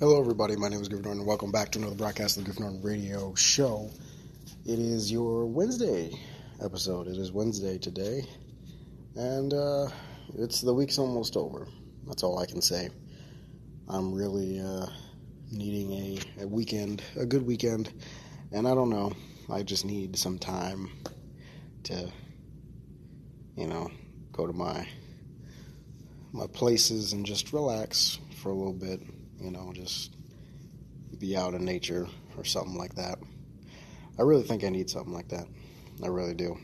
Hello, everybody. My name is Griffin Norton, and welcome back to another broadcast of the Griffin Norton Radio Show. It is your Wednesday episode. It is Wednesday today, and uh, it's the week's almost over. That's all I can say. I'm really uh, needing a, a weekend, a good weekend, and I don't know. I just need some time to, you know, go to my my places and just relax for a little bit you know, just be out in nature or something like that. I really think I need something like that. I really do.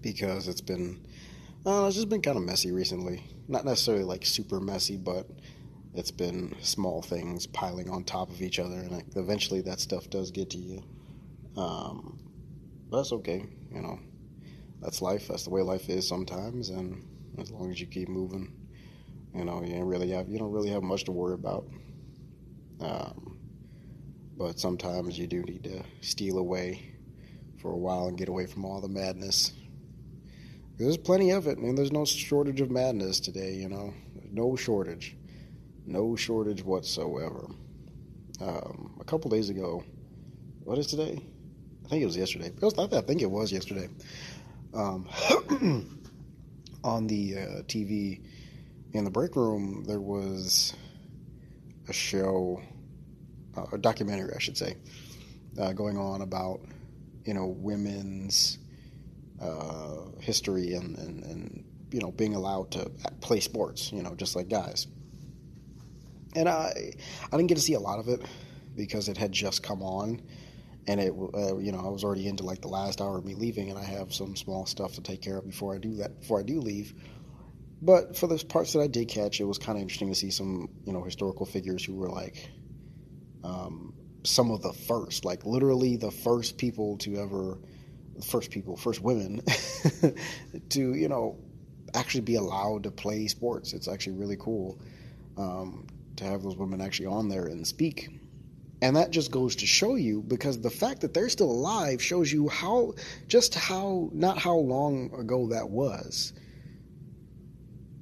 Because it's been, uh, it's just been kind of messy recently. Not necessarily like super messy, but it's been small things piling on top of each other, and eventually that stuff does get to you. Um, but that's okay, you know. That's life. That's the way life is sometimes, and as long as you keep moving, you know, you really have you don't really have much to worry about. Um, but sometimes you do need to steal away for a while and get away from all the madness. There's plenty of it, and there's no shortage of madness today. You know, no shortage, no shortage whatsoever. Um, a couple days ago, what is today? I think it was yesterday. It was, I think it was yesterday. Um, on the uh, TV, in the break room, there was a show, uh, a documentary, I should say, uh, going on about you know women's uh, history and, and, and you know being allowed to play sports, you know, just like guys. And I I didn't get to see a lot of it because it had just come on, and it uh, you know I was already into like the last hour of me leaving, and I have some small stuff to take care of before I do that before I do leave. But for the parts that I did catch, it was kind of interesting to see some, you know, historical figures who were like um, some of the first, like literally the first people to ever, first people, first women to, you know, actually be allowed to play sports. It's actually really cool um, to have those women actually on there and speak. And that just goes to show you because the fact that they're still alive shows you how, just how, not how long ago that was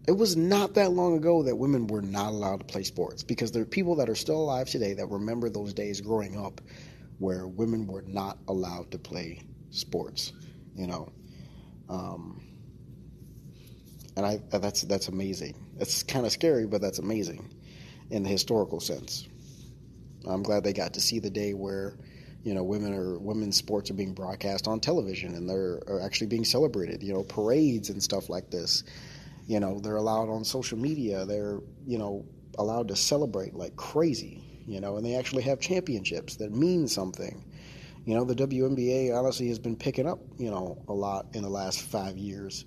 it was not that long ago that women were not allowed to play sports because there are people that are still alive today that remember those days growing up where women were not allowed to play sports, you know. Um, and I that's that's amazing. It's kind of scary, but that's amazing in the historical sense. I'm glad they got to see the day where you know women or women's sports are being broadcast on television and they're are actually being celebrated. You know, parades and stuff like this. You know, they're allowed on social media. They're, you know, allowed to celebrate like crazy, you know, and they actually have championships that mean something. You know, the WNBA honestly has been picking up, you know, a lot in the last five years.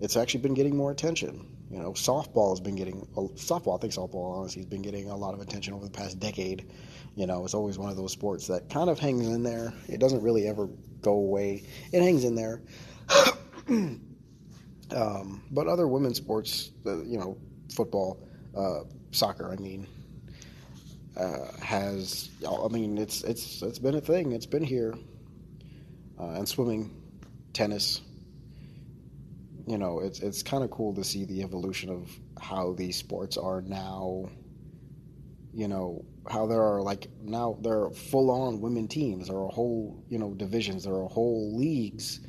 It's actually been getting more attention. You know, softball has been getting oh, softball. I think softball honestly has been getting a lot of attention over the past decade. You know, it's always one of those sports that kind of hangs in there. It doesn't really ever go away. It hangs in there. Um, but other women's sports, uh, you know, football, uh, soccer, I mean, uh, has I mean it's it's it's been a thing. It's been here, uh, and swimming, tennis. You know, it's it's kind of cool to see the evolution of how these sports are now. You know how there are like now there are full on women teams. There are whole you know divisions. There are whole leagues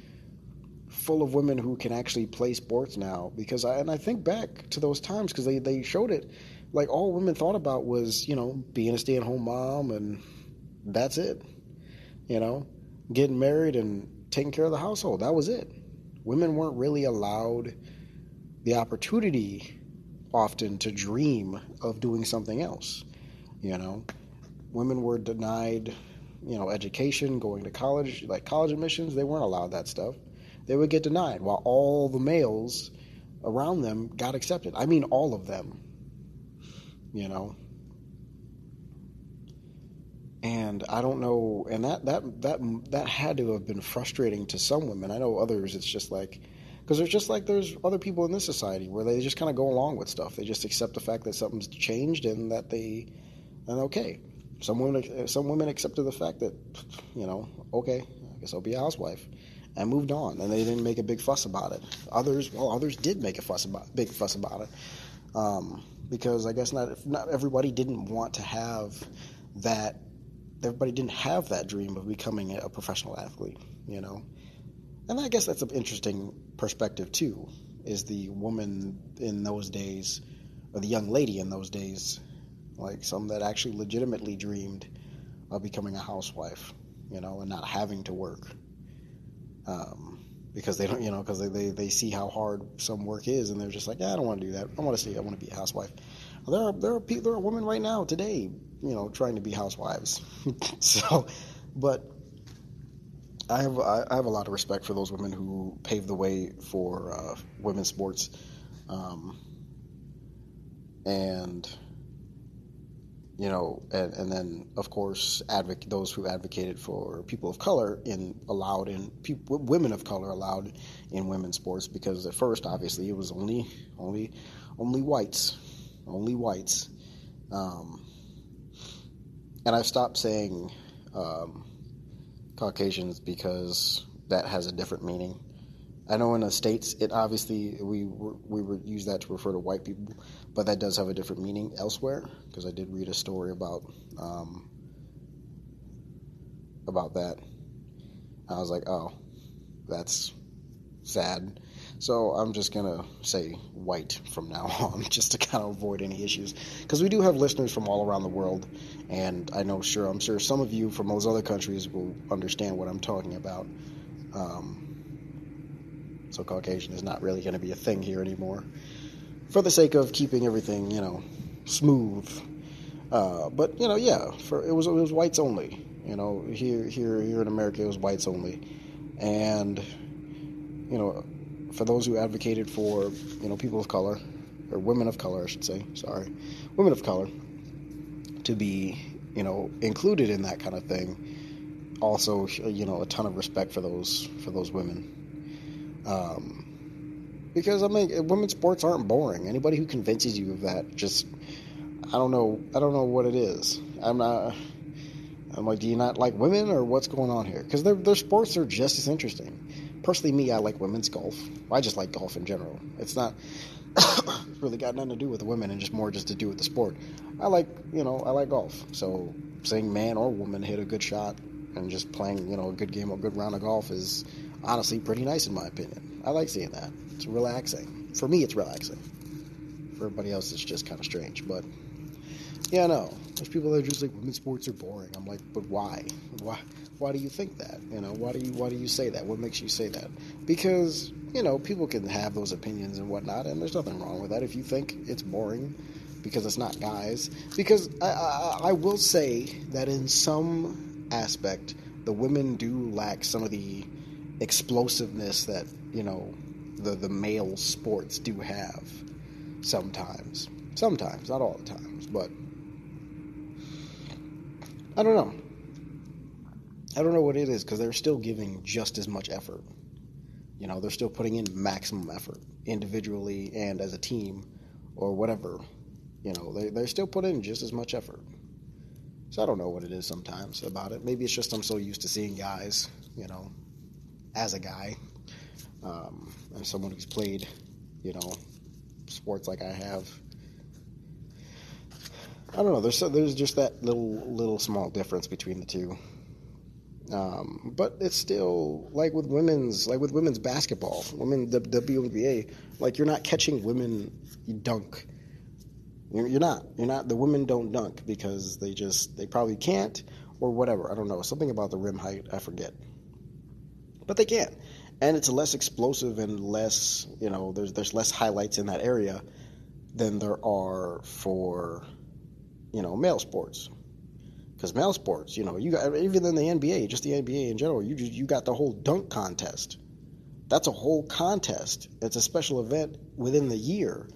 full of women who can actually play sports now because I and I think back to those times because they they showed it. Like all women thought about was you know being a stay at home mom and that's it you know? Getting married and taking care of the household that was it. Women weren't really allowed the opportunity often to dream of doing something else you know? Women were denied you know education going to college like college admissions they weren't allowed that stuff they would get denied while all the males around them got accepted. I mean, all of them, you know. And I don't know, and that that that that had to have been frustrating to some women. I know others, it's just like because there's just like there's other people in this society where they just kind of go along with stuff. They just accept the fact that something's changed and that they and okay. Some women some women accepted the fact that you know okay, I guess I'll be a housewife and moved on, and they didn't make a big fuss about it. Others, well, others did make a fuss about big fuss about it. Um, because I guess not not everybody didn't want to have that. Everybody didn't have that dream of becoming a professional athlete, you know. And I guess that's an interesting perspective too. Is the woman in those days, or the young lady in those days, like some that actually legitimately dreamed of becoming a housewife, you know, and not having to work. Um, because they don't, you know, because they, they, they see how hard some work is, and they're just like, yeah, I don't want to do that. I want to see, I want to be a housewife. There are there are people, there are women right now today, you know, trying to be housewives. so, but I have I have a lot of respect for those women who paved the way for uh, women's sports, um, and you know, and, and then of course, advocate those who advocated for people of color in allowed in people, women of color allowed in women's sports because at first, obviously, it was only only only whites, only whites, um, and I've stopped saying um, Caucasians because that has a different meaning. I know in the states, it obviously we we would use that to refer to white people, but that does have a different meaning elsewhere. Because I did read a story about um, about that. I was like, oh, that's sad. So I'm just gonna say white from now on, just to kind of avoid any issues. Because we do have listeners from all around the world, and I know, sure, I'm sure some of you from those other countries will understand what I'm talking about. Um, so Caucasian is not really going to be a thing here anymore, for the sake of keeping everything, you know, smooth. Uh, but you know, yeah, for it was it was whites only. You know, here here here in America, it was whites only, and you know, for those who advocated for you know people of color or women of color, I should say, sorry, women of color, to be you know included in that kind of thing. Also, you know, a ton of respect for those for those women um, because I mean, women's sports aren't boring. Anybody who convinces you of that just, I don't know, I don't know what it is. I'm not. I'm like, do you not like women or what's going on here? Because their their sports are just as interesting. Personally, me, I like women's golf. I just like golf in general. It's not it's really got nothing to do with the women and just more just to do with the sport. I like, you know, I like golf. So saying man or woman hit a good shot and just playing, you know, a good game or a good round of golf is honestly pretty nice in my opinion. I like seeing that. It's relaxing. For me, it's relaxing. For everybody else, it's just kind of strange. But yeah, no. There's people that are just like women's sports are boring. I'm like, but why? Why? Why do you think that? You know, why do you why do you say that? What makes you say that? Because you know, people can have those opinions and whatnot, and there's nothing wrong with that. If you think it's boring because it's not guys, because I, I, I will say that in some aspect, the women do lack some of the explosiveness that you know the the male sports do have sometimes. Sometimes not all the times but i don't know. I don't know what it is because they're still giving just as much effort. You know they're still putting in maximum effort individually and as a team or whatever. You know they, they're still putting in just as much effort. So i don't know what it is sometimes about it. Maybe it's just i'm so used to seeing guys you know as a guy, um, as someone who's played, you know, sports like I have. I don't know. There's there's just that little little small difference between the two. Um, but it's still like with women's like with women's basketball, women the WNBA. Like you're not catching women dunk. You're, you're not. You're not. The women don't dunk because they just they probably can't or whatever. I don't know. Something about the rim height. I forget but they can't, And it's less explosive and less, you know, there's there's less highlights in that area than there are for, you know, male sports. Because male sports, you know, you got even in the NBA, just the NBA in general, you you got the whole dunk contest. That's a whole contest. It's a special event within the year,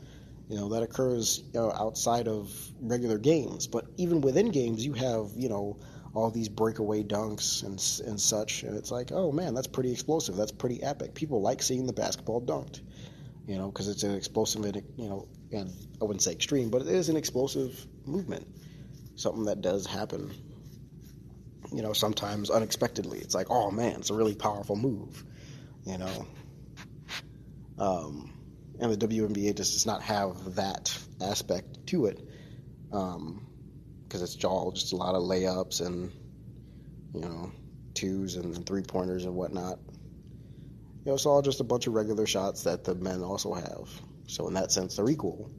you know, that occurs you know, outside of regular games. But even within games, you have, you know, all these breakaway dunks and and such, and it's like, oh man, that's pretty explosive. That's pretty epic. People like seeing the basketball dunked, you know, because it's an explosive, and you know, and I wouldn't say extreme, but it is an explosive movement. Something that does happen, you know, sometimes unexpectedly. It's like, oh man, it's a really powerful move, you know. Um, and the WNBA just does not have that aspect to it, because it's all just a lot of layups and you know twos and three pointers and whatnot. You know, it's all just a bunch of regular shots that the men also have. So in that sense, they're equal.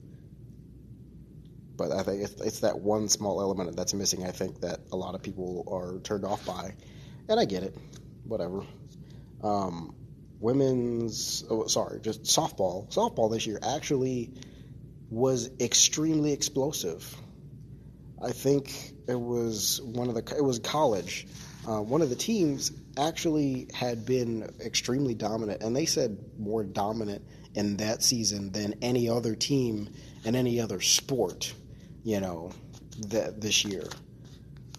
But I think it's, it's that one small element that's missing. I think that a lot of people are turned off by, and I get it. Whatever. Um, women's, oh, sorry, just softball. Softball this year actually was extremely explosive. I think it was one of the it was college. Uh, one of the teams actually had been extremely dominant, and they said more dominant in that season than any other team in any other sport. You know, that this year.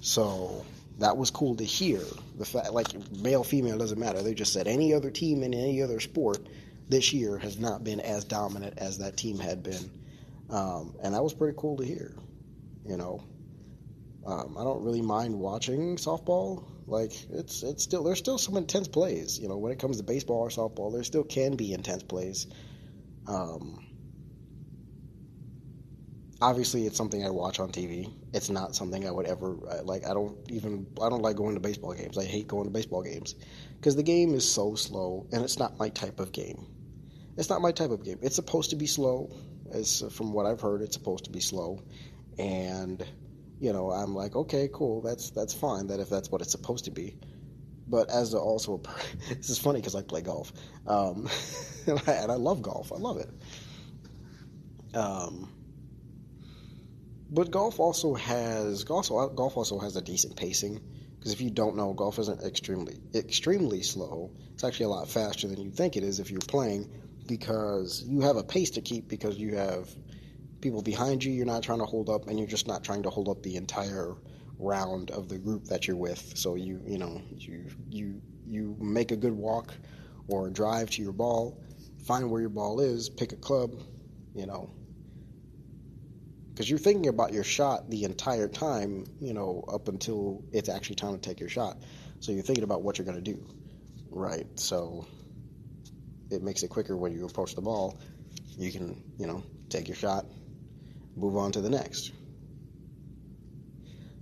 So that was cool to hear. The fact, like male, female doesn't matter. They just said any other team in any other sport this year has not been as dominant as that team had been, um, and that was pretty cool to hear. You know, um, I don't really mind watching softball. Like it's it's still there's still some intense plays. You know, when it comes to baseball or softball, there still can be intense plays. Um, obviously it's something I watch on TV. It's not something I would ever like. I don't even I don't like going to baseball games. I hate going to baseball games because the game is so slow and it's not my type of game. It's not my type of game. It's supposed to be slow. As from what I've heard, it's supposed to be slow, and you know I'm like, okay, cool. That's that's fine. That if that's what it's supposed to be. But as a, also, a, this is funny because I play golf, um, and, I, and I love golf. I love it. Um, but golf also has golf also, golf also has a decent pacing because if you don't know, golf isn't extremely extremely slow. It's actually a lot faster than you think it is if you're playing because you have a pace to keep because you have people behind you. You're not trying to hold up, and you're just not trying to hold up the entire round of the group that you're with. So you you know you you you make a good walk or drive to your ball, find where your ball is, pick a club, you know, because you're thinking about your shot the entire time, you know, up until it's actually time to take your shot. So you're thinking about what you're going to do, right? So it makes it quicker when you approach the ball. You can, you know, take your shot, move on to the next.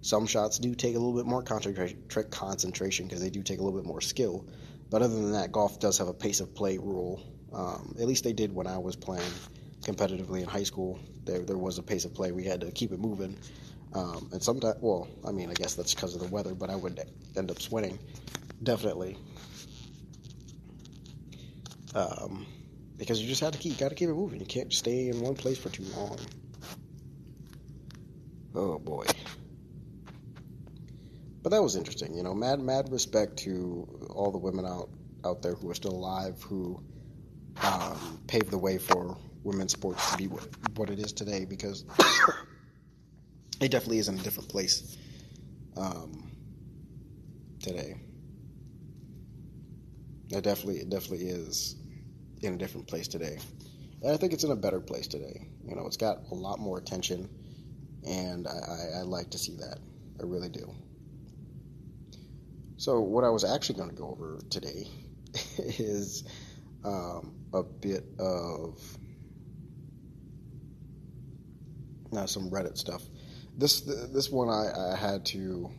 Some shots do take a little bit more concentration because they do take a little bit more skill. But other than that, golf does have a pace of play rule. Um, at least they did when I was playing competitively in high school. There there was a pace of play. We had to keep it moving. Um, and sometimes, well, I mean, I guess that's because of the weather, but I would end up sweating, definitely. Um, because you just have to keep, got to keep it moving. You can't stay in one place for too long. Oh boy. But that was interesting, you know. Mad, mad respect to all the women out out there who are still alive, who um, paved the way for women's sports to be what, what it is today because it definitely is in a different place um, today. It definitely, it definitely is in a different place today. And I think it's in a better place today. You know, it's got a lot more attention, and I, I, I like to see that. I really do. So, what I was actually going to go over today is um, a bit of now some Reddit stuff. This this one I, I had to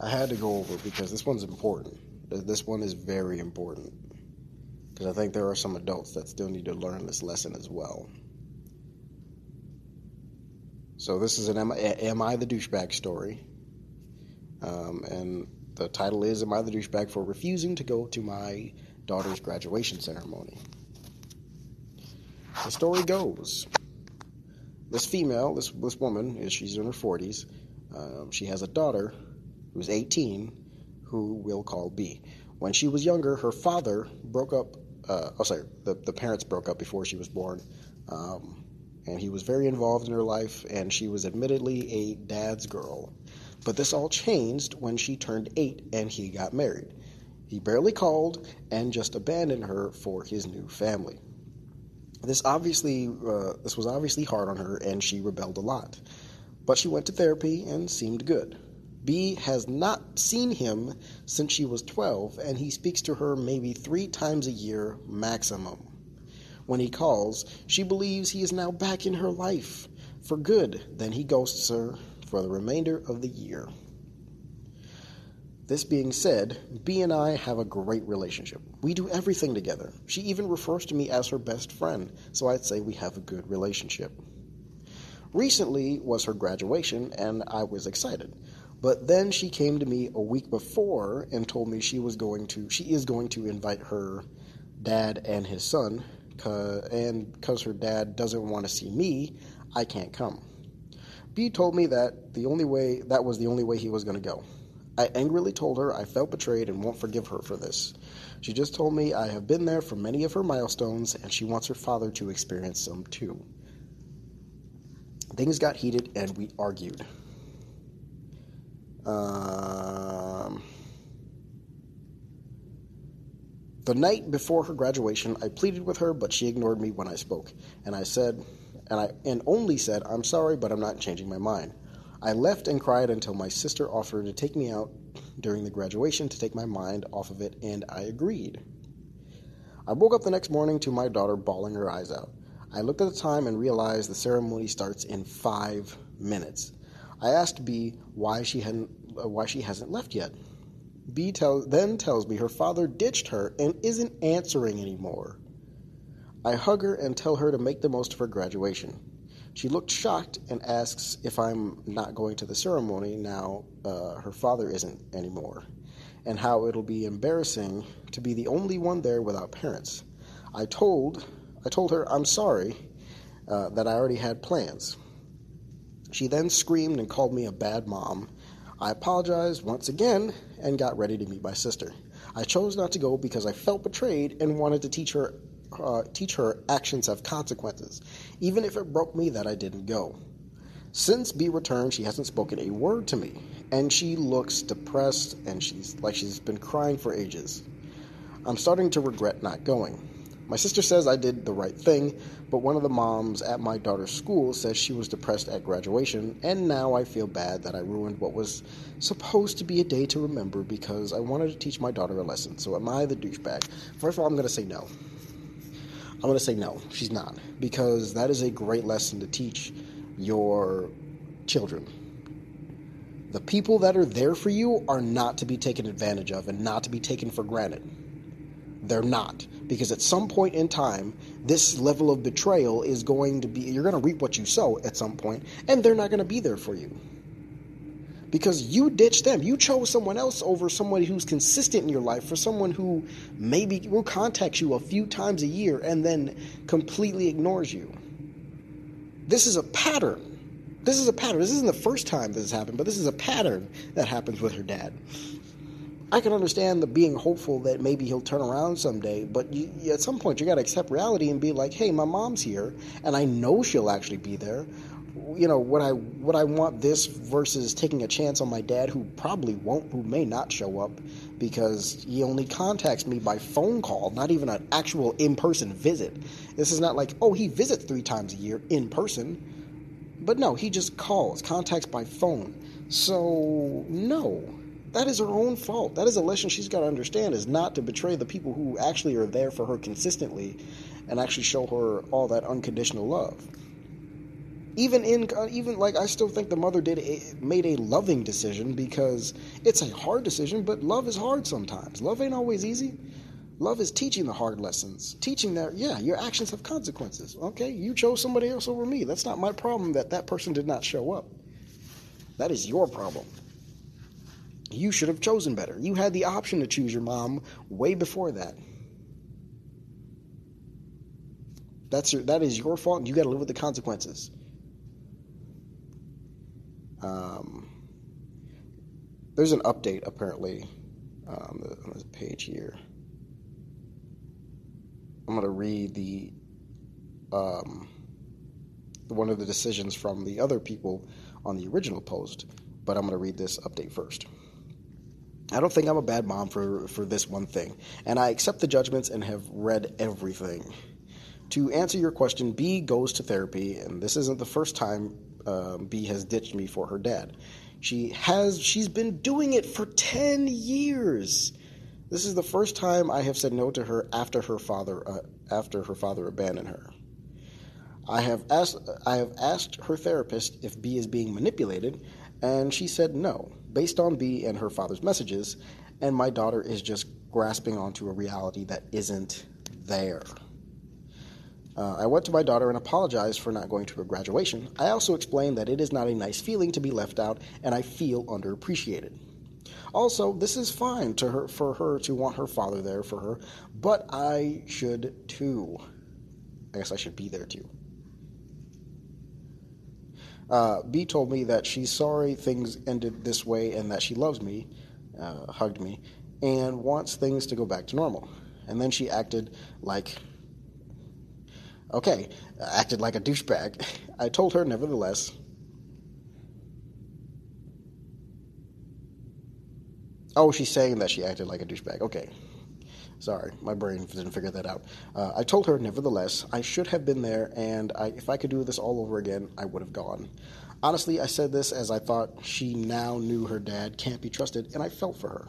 I had to go over because this one's important. This one is very important because I think there are some adults that still need to learn this lesson as well. So this is an Am, Am I the douchebag story, um, and the title is Am I the douchebag for refusing to go to my daughter's graduation ceremony? The story goes this female, this this woman, is she's in her 40s. Um, she has a daughter who's 18, who we'll call B. When she was younger, her father broke up. Uh, oh, sorry, the, the parents broke up before she was born. Um, and he was very involved in her life, and she was admittedly a dad's girl. But this all changed when she turned eight and he got married. He barely called and just abandoned her for his new family. This obviously uh, this was obviously hard on her, and she rebelled a lot. But she went to therapy and seemed good. B has not seen him since she was 12, and he speaks to her maybe three times a year maximum. When he calls, she believes he is now back in her life for good. Then he ghosts her for the remainder of the year. This being said, B and I have a great relationship. We do everything together. She even refers to me as her best friend, so I'd say we have a good relationship. Recently was her graduation, and I was excited. But then she came to me a week before and told me she was going to she is going to invite her dad and his son and because her dad doesn't want to see me, I can't come. B told me that the only way that was the only way he was going to go. I angrily told her I felt betrayed and won't forgive her for this. She just told me I have been there for many of her milestones and she wants her father to experience some too. Things got heated and we argued. Um, the night before her graduation, I pleaded with her, but she ignored me when I spoke. And I said, and I and only said, "I'm sorry, but I'm not changing my mind." I left and cried until my sister offered to take me out during the graduation to take my mind off of it, and I agreed. I woke up the next morning to my daughter bawling her eyes out. I looked at the time and realized the ceremony starts in five minutes. I asked B why she hadn't why she hasn't left yet. B tell, then tells me her father ditched her and isn't answering anymore. I hug her and tell her to make the most of her graduation. She looked shocked and asks if I'm not going to the ceremony now uh, her father isn't anymore, and how it'll be embarrassing to be the only one there without parents. I told I told her I'm sorry uh, that I already had plans. She then screamed and called me a bad mom. I apologized once again and got ready to meet my sister. I chose not to go because I felt betrayed and wanted to teach her uh, teach her actions have consequences, even if it broke me that I didn't go. Since B returned, she hasn't spoken a word to me, and she looks depressed and she's like she's been crying for ages. I'm starting to regret not going. My sister says I did the right thing, but one of the moms at my daughter's school says she was depressed at graduation, and now I feel bad that I ruined what was supposed to be a day to remember because I wanted to teach my daughter a lesson. So am I the douchebag? First of all, I'm going to say no. I'm going to say no, she's not. Because that is a great lesson to teach your children. The people that are there for you are not to be taken advantage of and not to be taken for granted. They're not. Because at some point in time, this level of betrayal is going to be, you're going to reap what you sow at some point, and they're not going to be there for you because you ditched them. You chose someone else over somebody who's consistent in your life for someone who maybe will contact you a few times a year and then completely ignores you. This is a pattern. This is a pattern. This isn't the first time this has happened, but this is a pattern that happens with her dad. I can understand the being hopeful that maybe he'll turn around someday, but you, at some point you got to accept reality and be like, "Hey, my mom's here, and I know she'll actually be there. You know what I what I want this versus taking a chance on my dad who probably won't who may not show up because he only contacts me by phone call not even an actual in-person visit. This is not like oh he visits 3 times a year in person. But no he just calls contacts by phone. So no that is her own fault that is a lesson she's got to understand is not to betray the people who actually are there for her consistently and actually show her all that unconditional love even in uh, even like I still think the mother did a, made a loving decision because it's a hard decision, but love is hard sometimes. Love ain't always easy. Love is teaching the hard lessons, teaching that yeah, your actions have consequences. Okay, you chose somebody else over me. That's not my problem that that person did not show up. That is your problem. You should have chosen better. You had the option to choose your mom way before that. That's your, that is your fault, and you got to live with the consequences. Um, there's an update apparently um, on this page here. I'm going to read the um, one of the decisions from the other people on the original post, but I'm going to read this update first. I don't think I'm a bad mom for, for this one thing, and I accept the judgments and have read everything. To answer your question, B goes to therapy, and this isn't the first time um, B has ditched me for her dad. She has she's been doing it for 10 years. This is the first time I have said no to her after her father uh, after her father abandoned her. I have asked I have asked her therapist if B is being manipulated, and she said no, based on B and her father's messages, and my daughter is just grasping onto a reality that isn't there. Uh, I went to my daughter and apologized for not going to her graduation. I also explained that it is not a nice feeling to be left out and I feel underappreciated. Also, this is fine to her for her to want her father there for her, but I should too. I guess I should be there too. Uh, B told me that she's sorry things ended this way and that she loves me, uh, hugged me, and wants things to go back to normal. And then she acted like, okay, acted like a douchebag. I told her, nevertheless, Oh, she's saying that she acted like a douchebag. Okay. Sorry, my brain didn't figure that out. Uh, I told her, nevertheless, I should have been there, and I, if I could do this all over again, I would have gone. Honestly, I said this as I thought she now knew her dad can't be trusted, and I felt for her.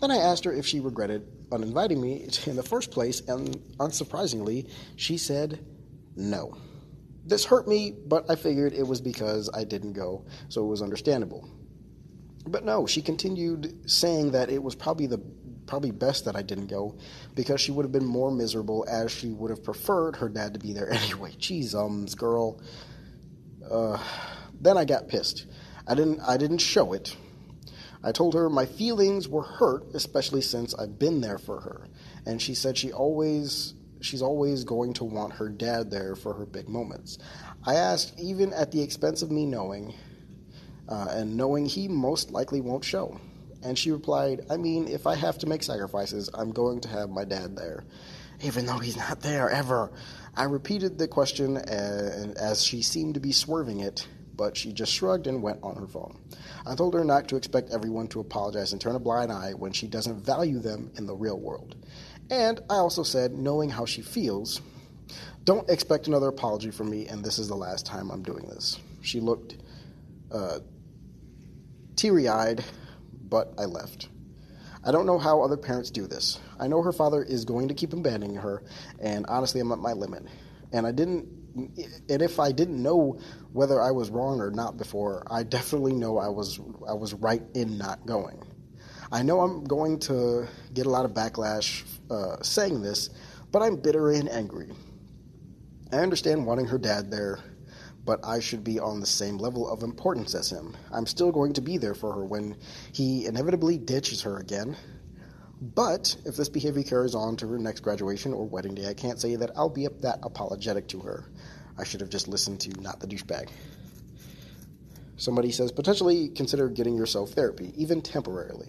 Then I asked her if she regretted uninviting me in the first place, and unsurprisingly, she said no. This hurt me, but I figured it was because I didn't go, so it was understandable. But no, she continued saying that it was probably the probably best that I didn't go because she would have been more miserable as she would have preferred her dad to be there anyway. Jeez, ums, girl. Uh, then I got pissed. I didn't. I didn't show it. I told her my feelings were hurt, especially since I've been there for her, and she said she always she's always going to want her dad there for her big moments. I asked, even at the expense of me knowing, uh, and knowing he most likely won't show. And she replied, I mean, if I have to make sacrifices, I'm going to have my dad there, even though he's not there ever. I repeated the question uh, as she seemed to be swerving it, but she just shrugged and went on her phone. I told her not to expect everyone to apologize and turn a blind eye when she doesn't value them in the real world. And I also said, knowing how she feels, don't expect another apology from me, and this is the last time I'm doing this. She looked uh, teary eyed, but I left. I don't know how other parents do this. I know her father is going to keep abandoning her, and honestly, I'm at my limit. And I didn't, and if I didn't know whether I was wrong or not before, I definitely know I was I was right in not going. I know I'm going to get a lot of backlash uh, saying this, but I'm bitter and angry. I understand wanting her dad there but I should be on the same level of importance as him. I'm still going to be there for her when he inevitably ditches her again. But if this behavior carries on to her next graduation or wedding day, I can't say that I'll be that apologetic to her. I should have just listened to not the douchebag. Somebody says potentially consider getting yourself therapy, even temporarily.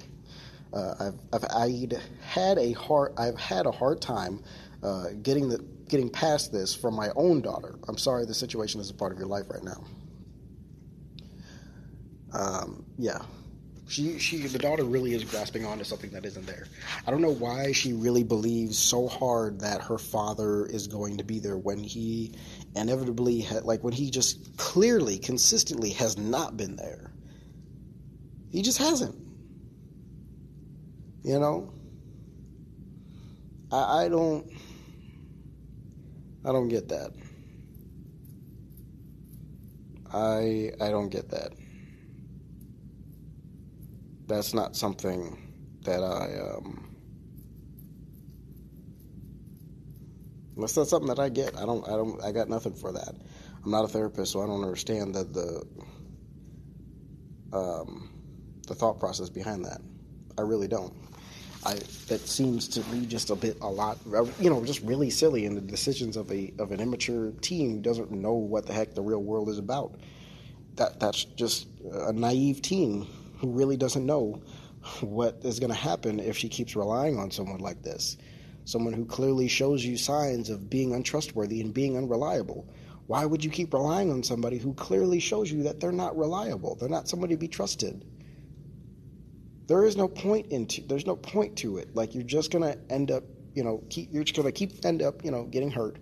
Uh, I've, I've I'd had a hard I've had a hard time uh, getting the getting past this from my own daughter. I'm sorry the situation is a part of your life right now. Um, yeah. She, she, the daughter really is grasping onto something that isn't there. I don't know why she really believes so hard that her father is going to be there when he inevitably, had, like when he just clearly, consistently has not been there. He just hasn't. You know, I, I don't. I don't get that. I I don't get that. That's not something that I um that's not something that I get. I don't I don't I got nothing for that. I'm not a therapist, so I don't understand the the um the thought process behind that. I really don't. I, that seems to be just a bit a lot you know just really silly in the decisions of a of an immature teen who doesn't know what the heck the real world is about. That that's just a naive teen who really doesn't know what is going to happen if she keeps relying on someone like this. Someone who clearly shows you signs of being untrustworthy and being unreliable. Why would you keep relying on somebody who clearly shows you that they're not reliable? They're not somebody to be trusted there is no point into there's no point to it like you're just gonna end up you know keep you're just gonna keep end up you know getting hurt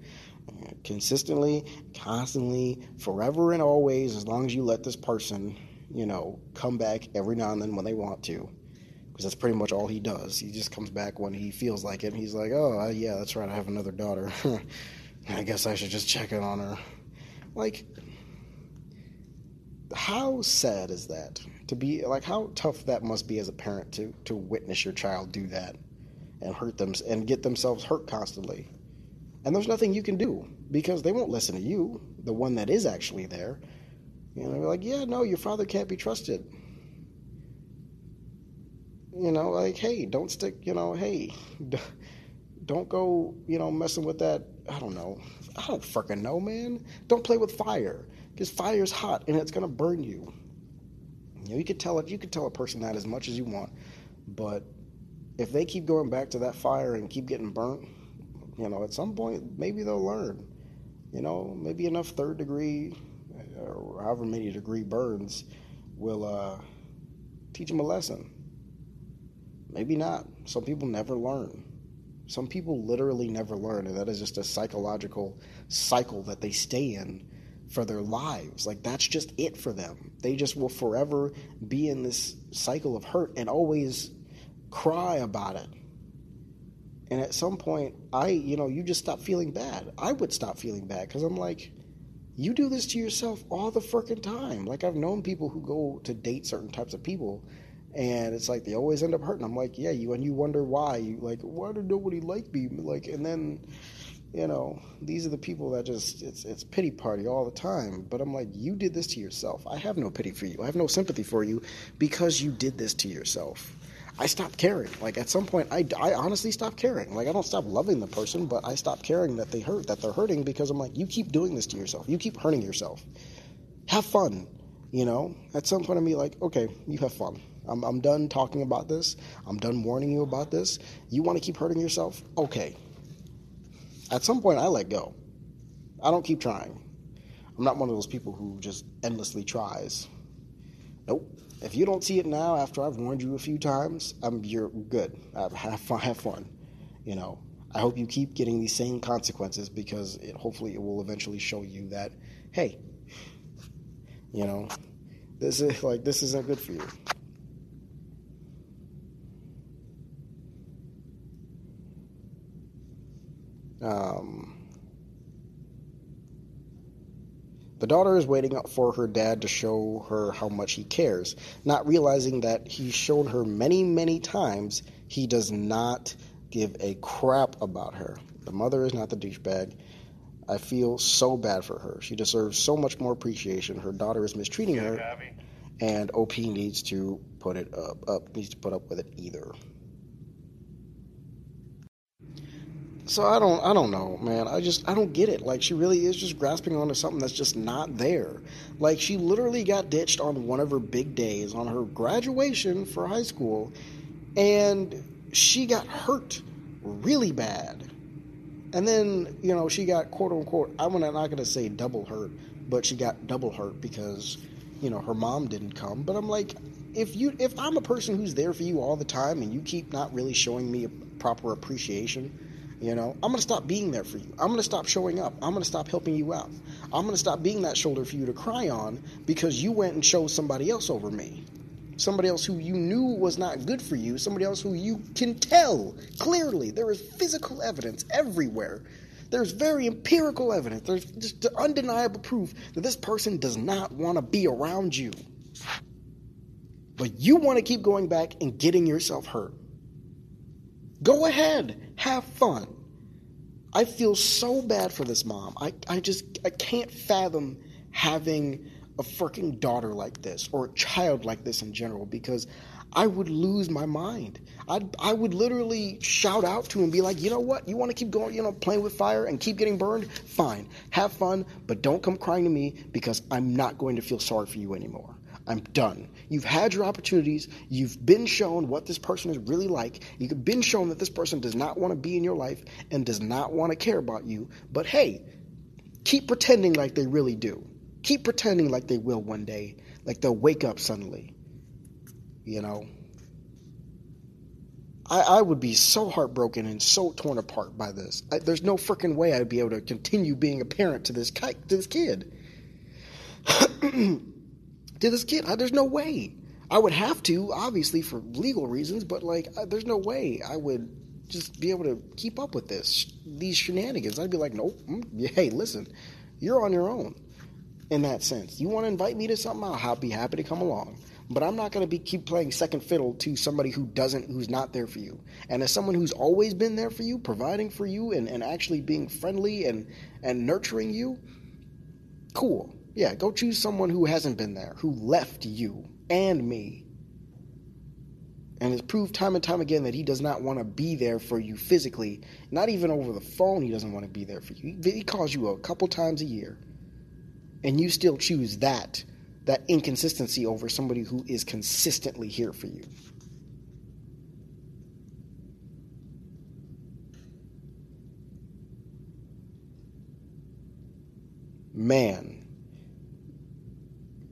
consistently constantly forever and always as long as you let this person you know come back every now and then when they want to because that's pretty much all he does. He just comes back when he feels like it. He's like, "Oh, yeah, that's right. I have another daughter. I guess I should just check in on her." Like, how sad is that? To be like, how tough that must be as a parent to to witness your child do that and hurt them and get themselves hurt constantly. And there's nothing you can do because they won't listen to you, the one that is actually there. You know, like, yeah, no, your father can't be trusted. You know, like, hey, don't stick, you know, hey, don't go, you know, messing with that. I don't know. I don't fucking know, man. Don't play with fire because is hot and it's gonna burn you. You know, you could tell it. You could tell a person that as much as you want, but if they keep going back to that fire and keep getting burnt, you know, at some point maybe they'll learn. You know, maybe enough third degree or however many degree burns will uh, teach them a lesson. Maybe not. Some people never learn. Some people literally never learn, and that is just a psychological cycle that they stay in for their lives. Like that's just it for them. They just will forever be in this cycle of hurt and always cry about it. And at some point, I, you know, you just stop feeling bad. I would stop feeling bad because I'm like, you do this to yourself all the freaking time. Like I've known people who go to date certain types of people, and it's like they always end up hurting. I'm like, yeah, you and you wonder why. You like, why did nobody like me? Like, and then, you know, these are the people that just it's it's pity party all the time. But I'm like, you did this to yourself. I have no pity for you. I have no sympathy for you because you did this to yourself. I stopped caring. Like at some point, I, I honestly stopped caring. Like I don't stop loving the person, but I stopped caring that they hurt, that they're hurting because I'm like, you keep doing this to yourself. You keep hurting yourself. Have fun. You know, at some point, I'm be like, okay, you have fun. I'm, I'm done talking about this. I'm done warning you about this. You want to keep hurting yourself? Okay. At some point, I let go. I don't keep trying. I'm not one of those people who just endlessly tries. Nope. If you don't see it now after I've warned you a few times, I'm you're good. Have fun. Have fun. You know. I hope you keep getting these same consequences because it, hopefully it will eventually show you that, hey, you know, this is like this isn't good for you. Um, the daughter is waiting for her dad to show her how much he cares, not realizing that he's shown her many, many times he does not give a crap about her. The mother is not the douchebag. I feel so bad for her. She deserves so much more appreciation. Her daughter is mistreating her, and OP needs to put it up, OP needs to put up with it either. So I don't I don't know, man. I just I don't get it. Like she really is just grasping onto something that's just not there. Like she literally got ditched on one of her big days on her graduation for high school and she got hurt really bad. And then, you know, she got quote unquote I'm not going to say double hurt, but she got double hurt because, you know, her mom didn't come. But I'm like if you if I'm a person who's there for you all the time and you keep not really showing me a proper appreciation, you know, I'm going to stop being there for you. I'm going to stop showing up. I'm going to stop helping you out. I'm going to stop being that shoulder for you to cry on because you went and chose somebody else over me. Somebody else who you knew was not good for you. Somebody else who you can tell clearly. There is physical evidence everywhere. There's very empirical evidence. There's just undeniable proof that this person does not want to be around you. But you want to keep going back and getting yourself hurt. Go ahead, have fun. I feel so bad for this mom. I, I just I can't fathom having a freaking daughter like this or a child like this in general because I would lose my mind. I I would literally shout out to him and be like, you know what? You want to keep going, you know, playing with fire and keep getting burned? Fine, have fun, but don't come crying to me because I'm not going to feel sorry for you anymore. I'm done. You've had your opportunities. You've been shown what this person is really like. You've been shown that this person does not want to be in your life and does not want to care about you. But hey, keep pretending like they really do. Keep pretending like they will one day, like they'll wake up suddenly. You know? I, I would be so heartbroken and so torn apart by this. I, there's no freaking way I'd be able to continue being a parent to this, to this kid. to this kid. There's no way. I would have to, obviously, for legal reasons, but like, there's no way I would just be able to keep up with this, these shenanigans. I'd be like, nope, mm, hey, listen, you're on your own in that sense. You want to invite me to something, I'll be happy to come along. But I'm not going to be keep playing second fiddle to somebody who doesn't, who's not there for you. And as someone who's always been there for you, providing for you, and, and actually being friendly and and nurturing you, cool. Yeah, go choose someone who hasn't been there, who left you and me. And has proved time and time again that he does not want to be there for you physically. Not even over the phone, he doesn't want to be there for you. He calls you a couple times a year. And you still choose that, that inconsistency over somebody who is consistently here for you. Man,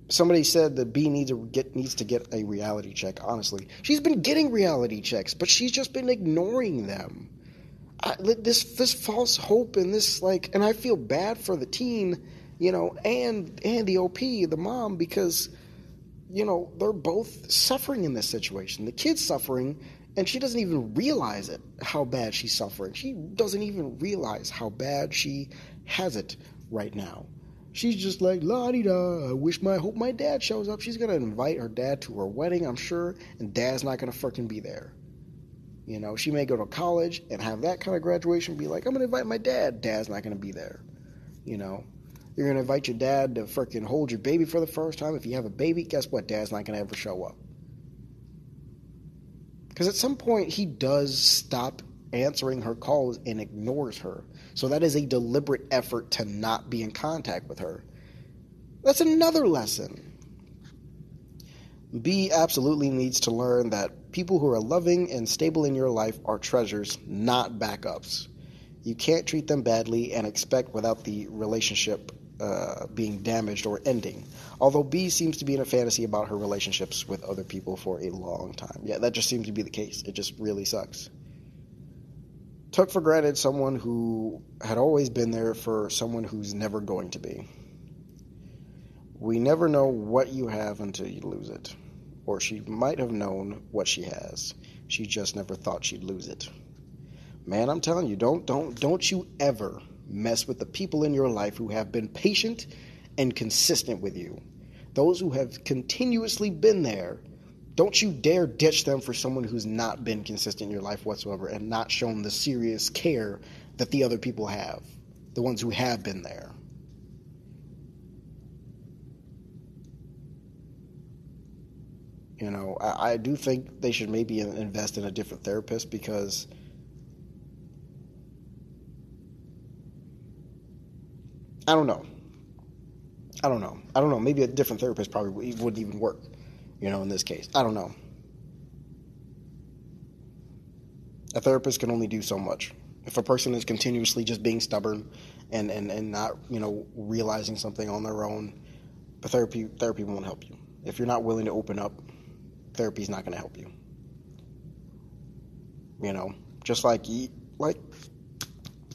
somebody said that B needs to get needs to get a reality check. Honestly, she's been getting reality checks, but she's just been ignoring them. I, this this false hope and this like, and I feel bad for the teen, you know, and and the OP, the mom, because you know they're both suffering in this situation. The kid's suffering, and she doesn't even realize it how bad she's suffering. She doesn't even realize how bad she has it right now. She's just like, la di da, I wish my, hope my dad shows up. She's gonna invite her dad to her wedding, I'm sure, and dad's not gonna freaking be there. You know, she may go to college and have that kind of graduation, be like, I'm gonna invite my dad. Dad's not gonna be there. You know, you're gonna invite your dad to freaking hold your baby for the first time. If you have a baby, guess what? Dad's not gonna ever show up. Because at some point, he does stop answering her calls and ignores her. So that is a deliberate effort to not be in contact with her. That's another lesson. B absolutely needs to learn that people who are loving and stable in your life are treasures, not backups. You can't treat them badly and expect without the relationship uh, being damaged or ending. Although B seems to be in a fantasy about her relationships with other people for a long time. Yeah, that just seems to be the case. It just really sucks took for granted someone who had always been there for someone who's never going to be. We never know what you have until you lose it. Or she might have known what she has. She just never thought she'd lose it. Man, I'm telling you, don't don't don't you ever mess with the people in your life who have been patient and consistent with you. Those who have continuously been there don't you dare ditch them for someone who's not been consistent in your life whatsoever and not shown the serious care that the other people have, the ones who have been there. You know, I, I do think they should maybe invest in a different therapist because. I don't know. I don't know. I don't know. Maybe a different therapist probably wouldn't even work you know, in this case. I don't know. A therapist can only do so much. If a person is continuously just being stubborn and, and, and not, you know, realizing something on their own, therapy therapy won't help you. If you're not willing to open up, therapy is not going to help you. You know, just like like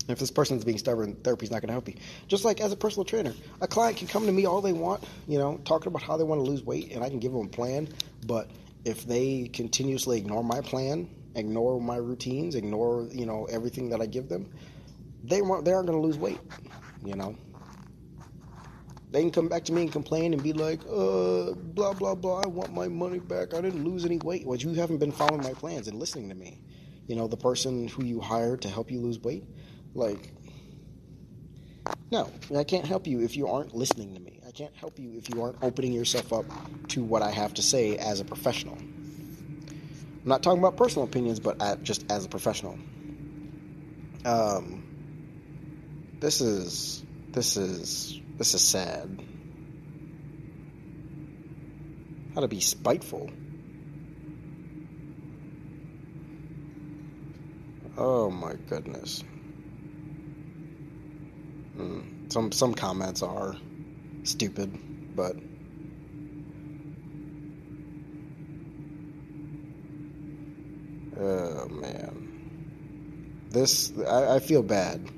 if this person's being stubborn, therapy's not going to help you. Just like as a personal trainer, a client can come to me all they want, you know, talking about how they want to lose weight, and I can give them a plan. But if they continuously ignore my plan, ignore my routines, ignore you know everything that I give them, they want they aren't going to lose weight. You know, they can come back to me and complain and be like, uh, blah blah blah. I want my money back. I didn't lose any weight. Well, you haven't been following my plans and listening to me. You know, the person who you hired to help you lose weight like, no, I can't help you if you aren't listening to me. I can't help you if you aren't opening yourself up to what I have to say as a professional. I'm not talking about personal opinions, but just as a professional. Um, this is this is this is sad. How to be spiteful. Oh my goodness. Mm, some some comments are stupid, but oh man, this I, I feel bad.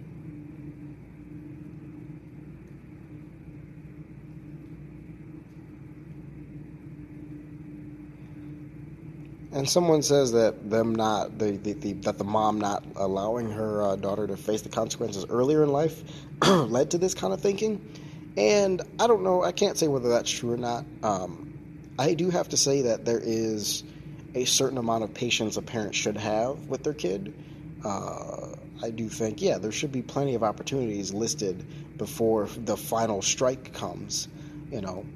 And someone says that them not the, the, the that the mom not allowing her uh, daughter to face the consequences earlier in life led to this kind of thinking. And I don't know. I can't say whether that's true or not. Um, I do have to say that there is a certain amount of patience a parent should have with their kid. Uh, I do think, yeah, there should be plenty of opportunities listed before the final strike comes. You know,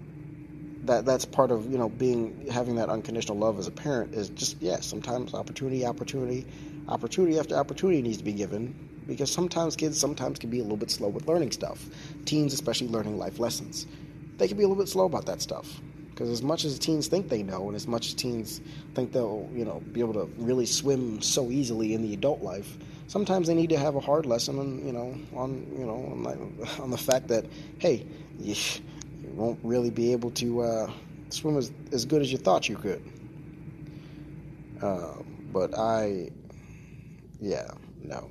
that that's part of you know being having that unconditional love as a parent is just yeah. Sometimes opportunity, opportunity, opportunity after opportunity needs to be given because sometimes kids sometimes can be a little bit slow with learning stuff. Teens, especially learning life lessons, they can be a little bit slow about that stuff. Because as much as teens think they know, and as much as teens think they'll, you know, be able to really swim so easily in the adult life, sometimes they need to have a hard lesson on, you know, on, you know, on, on the fact that, hey, you, won't really be able to uh, swim as, as good as you thought you could. Uh, but I, yeah, no.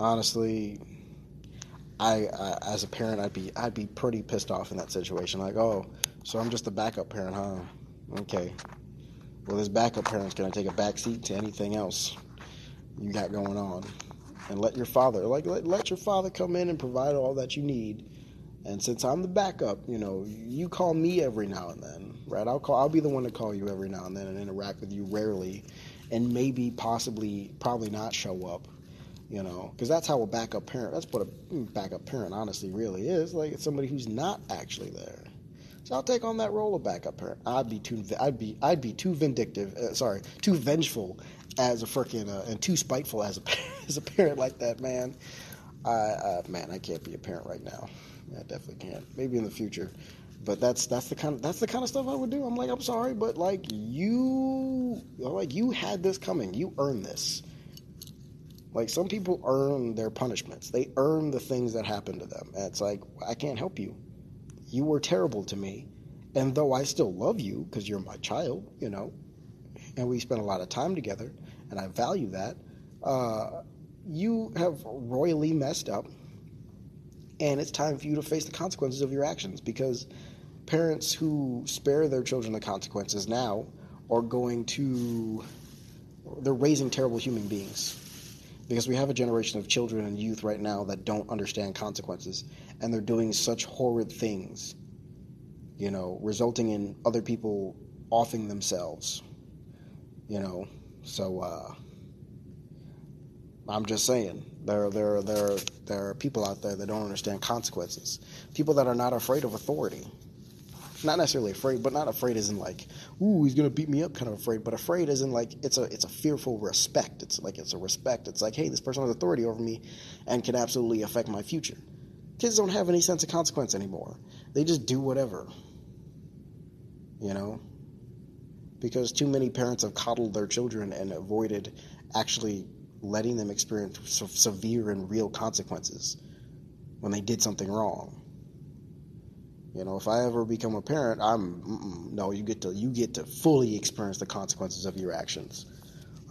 Honestly, I, I, as a parent, I'd be I'd be pretty pissed off in that situation. Like, oh, so I'm just a backup parent, huh? Okay. Well, this backup parent's gonna take a back seat to anything else you got going on, and let your father like let, let your father come in and provide all that you need. And since I'm the backup, you know, you call me every now and then, right? I'll call. I'll be the one to call you every now and then and interact with you rarely, and maybe possibly probably not show up you know, because that's how a backup parent. That's what a backup parent honestly really is. Like it's somebody who's not actually there. So I'll take on that role of backup parent. I'd be too. I'd be. I'd be too vindictive. Uh, sorry, too vengeful as a freaking uh, and too spiteful as a as a parent like that, man. I uh, man, I can't be a parent right now. I definitely can't. Maybe in the future, but that's that's the kind of that's the kind of stuff I would do. I'm like, I'm sorry, but like you, like you had this coming. You earned this. Like some people earn their punishments. They earn the things that happen to them. And it's like I can't help you. You were terrible to me, and though I still love you because you're my child, you know, and we spent a lot of time together, and I value that. Uh, you have royally messed up, and it's time for you to face the consequences of your actions because parents who spare their children the consequences now are going to they're raising terrible human beings. Because we have a generation of children and youth right now that don't understand consequences and they're doing such horrid things you know resulting in other people offing themselves you know. So uh, i'm just saying there there there there are people out there that don't understand consequences people that are not afraid of authority not necessarily afraid, but not afraid isn't like, ooh, he's gonna beat me up kind of afraid, but afraid isn't like it's a it's a fearful respect. It's like it's a respect. It's like, hey, this person has authority over me and can absolutely affect my future. Kids don't have any sense of consequence anymore. They just do whatever. You know? Because too many parents have coddled their children and avoided actually letting them experience severe and real consequences when they did something wrong. You know, if I ever become a parent, I'm no. You get to you get to fully experience the consequences of your actions.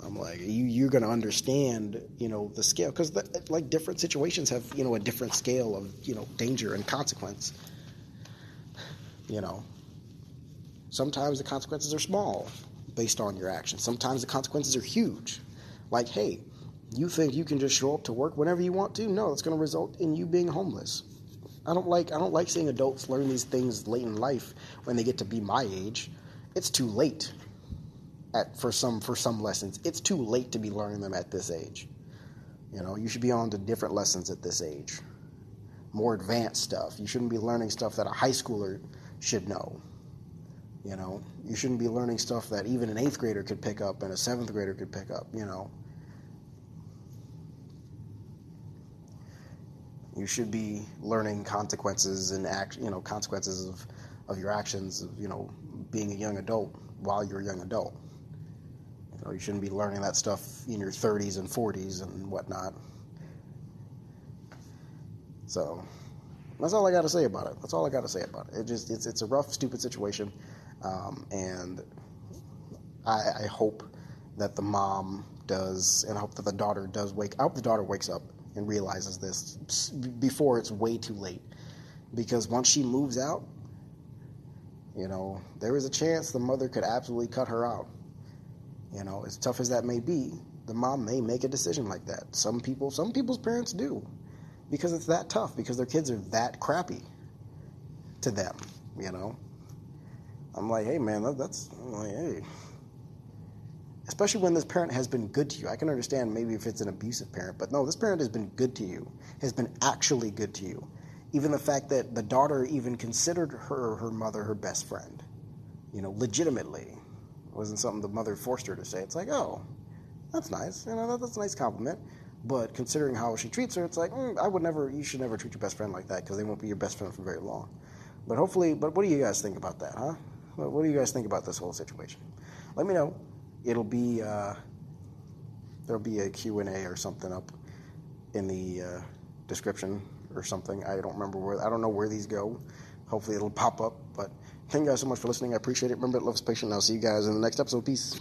I'm like you you're gonna understand you know the scale because like different situations have you know a different scale of you know danger and consequence. You know, sometimes the consequences are small based on your actions. Sometimes the consequences are huge. Like, hey, you think you can just show up to work whenever you want to? No, it's going to result in you being homeless. I don't like I don't like seeing adults learn these things late in life when they get to be my age. It's too late at for some for some lessons. It's too late to be learning them at this age. You know, you should be on to different lessons at this age. More advanced stuff. You shouldn't be learning stuff that a high schooler should know. You know, you shouldn't be learning stuff that even an eighth grader could pick up and a seventh grader could pick up, you know. You should be learning consequences and act, you know, consequences of, of your actions, of, you know, being a young adult while you're a young adult. You know, you shouldn't be learning that stuff in your 30s and 40s and whatnot. So that's all I got to say about it. That's all I got to say about it. It just it's it's a rough, stupid situation, um, and I, I hope that the mom does, and I hope that the daughter does wake. I hope the daughter wakes up and realizes this before it's way too late. Because once she moves out, You know, there is a chance the mother could absolutely cut her out. You know, as tough as that may be, the mom may make a decision like that. Some people, some people's parents do, because it's that tough. Because their kids are that crappy to them. You know, I'm like, hey man, that, that's I'm like, hey. Especially when this parent has been good to you. I can understand maybe if it's an abusive parent, but no, this parent has been good to you, has been actually good to you even the fact that the daughter even considered her her mother her best friend, you know, legitimately, it wasn't something the mother forced her to say. It's like, oh, that's nice, you know, that, that's a nice compliment. But considering how she treats her, it's like mm, I would never. You should never treat your best friend like that because they won't be your best friend for very long. But hopefully, but what do you guys think about that, huh? What do you guys think about this whole situation? Let me know. It'll be uh, there'll be a Q and A or something up in the uh, description or something. I don't remember where. I don't know where these go. Hopefully, it'll pop up. But thank you guys so much for listening. I appreciate it. Remember, to love is patient. I'll see you guys in the next episode. Peace.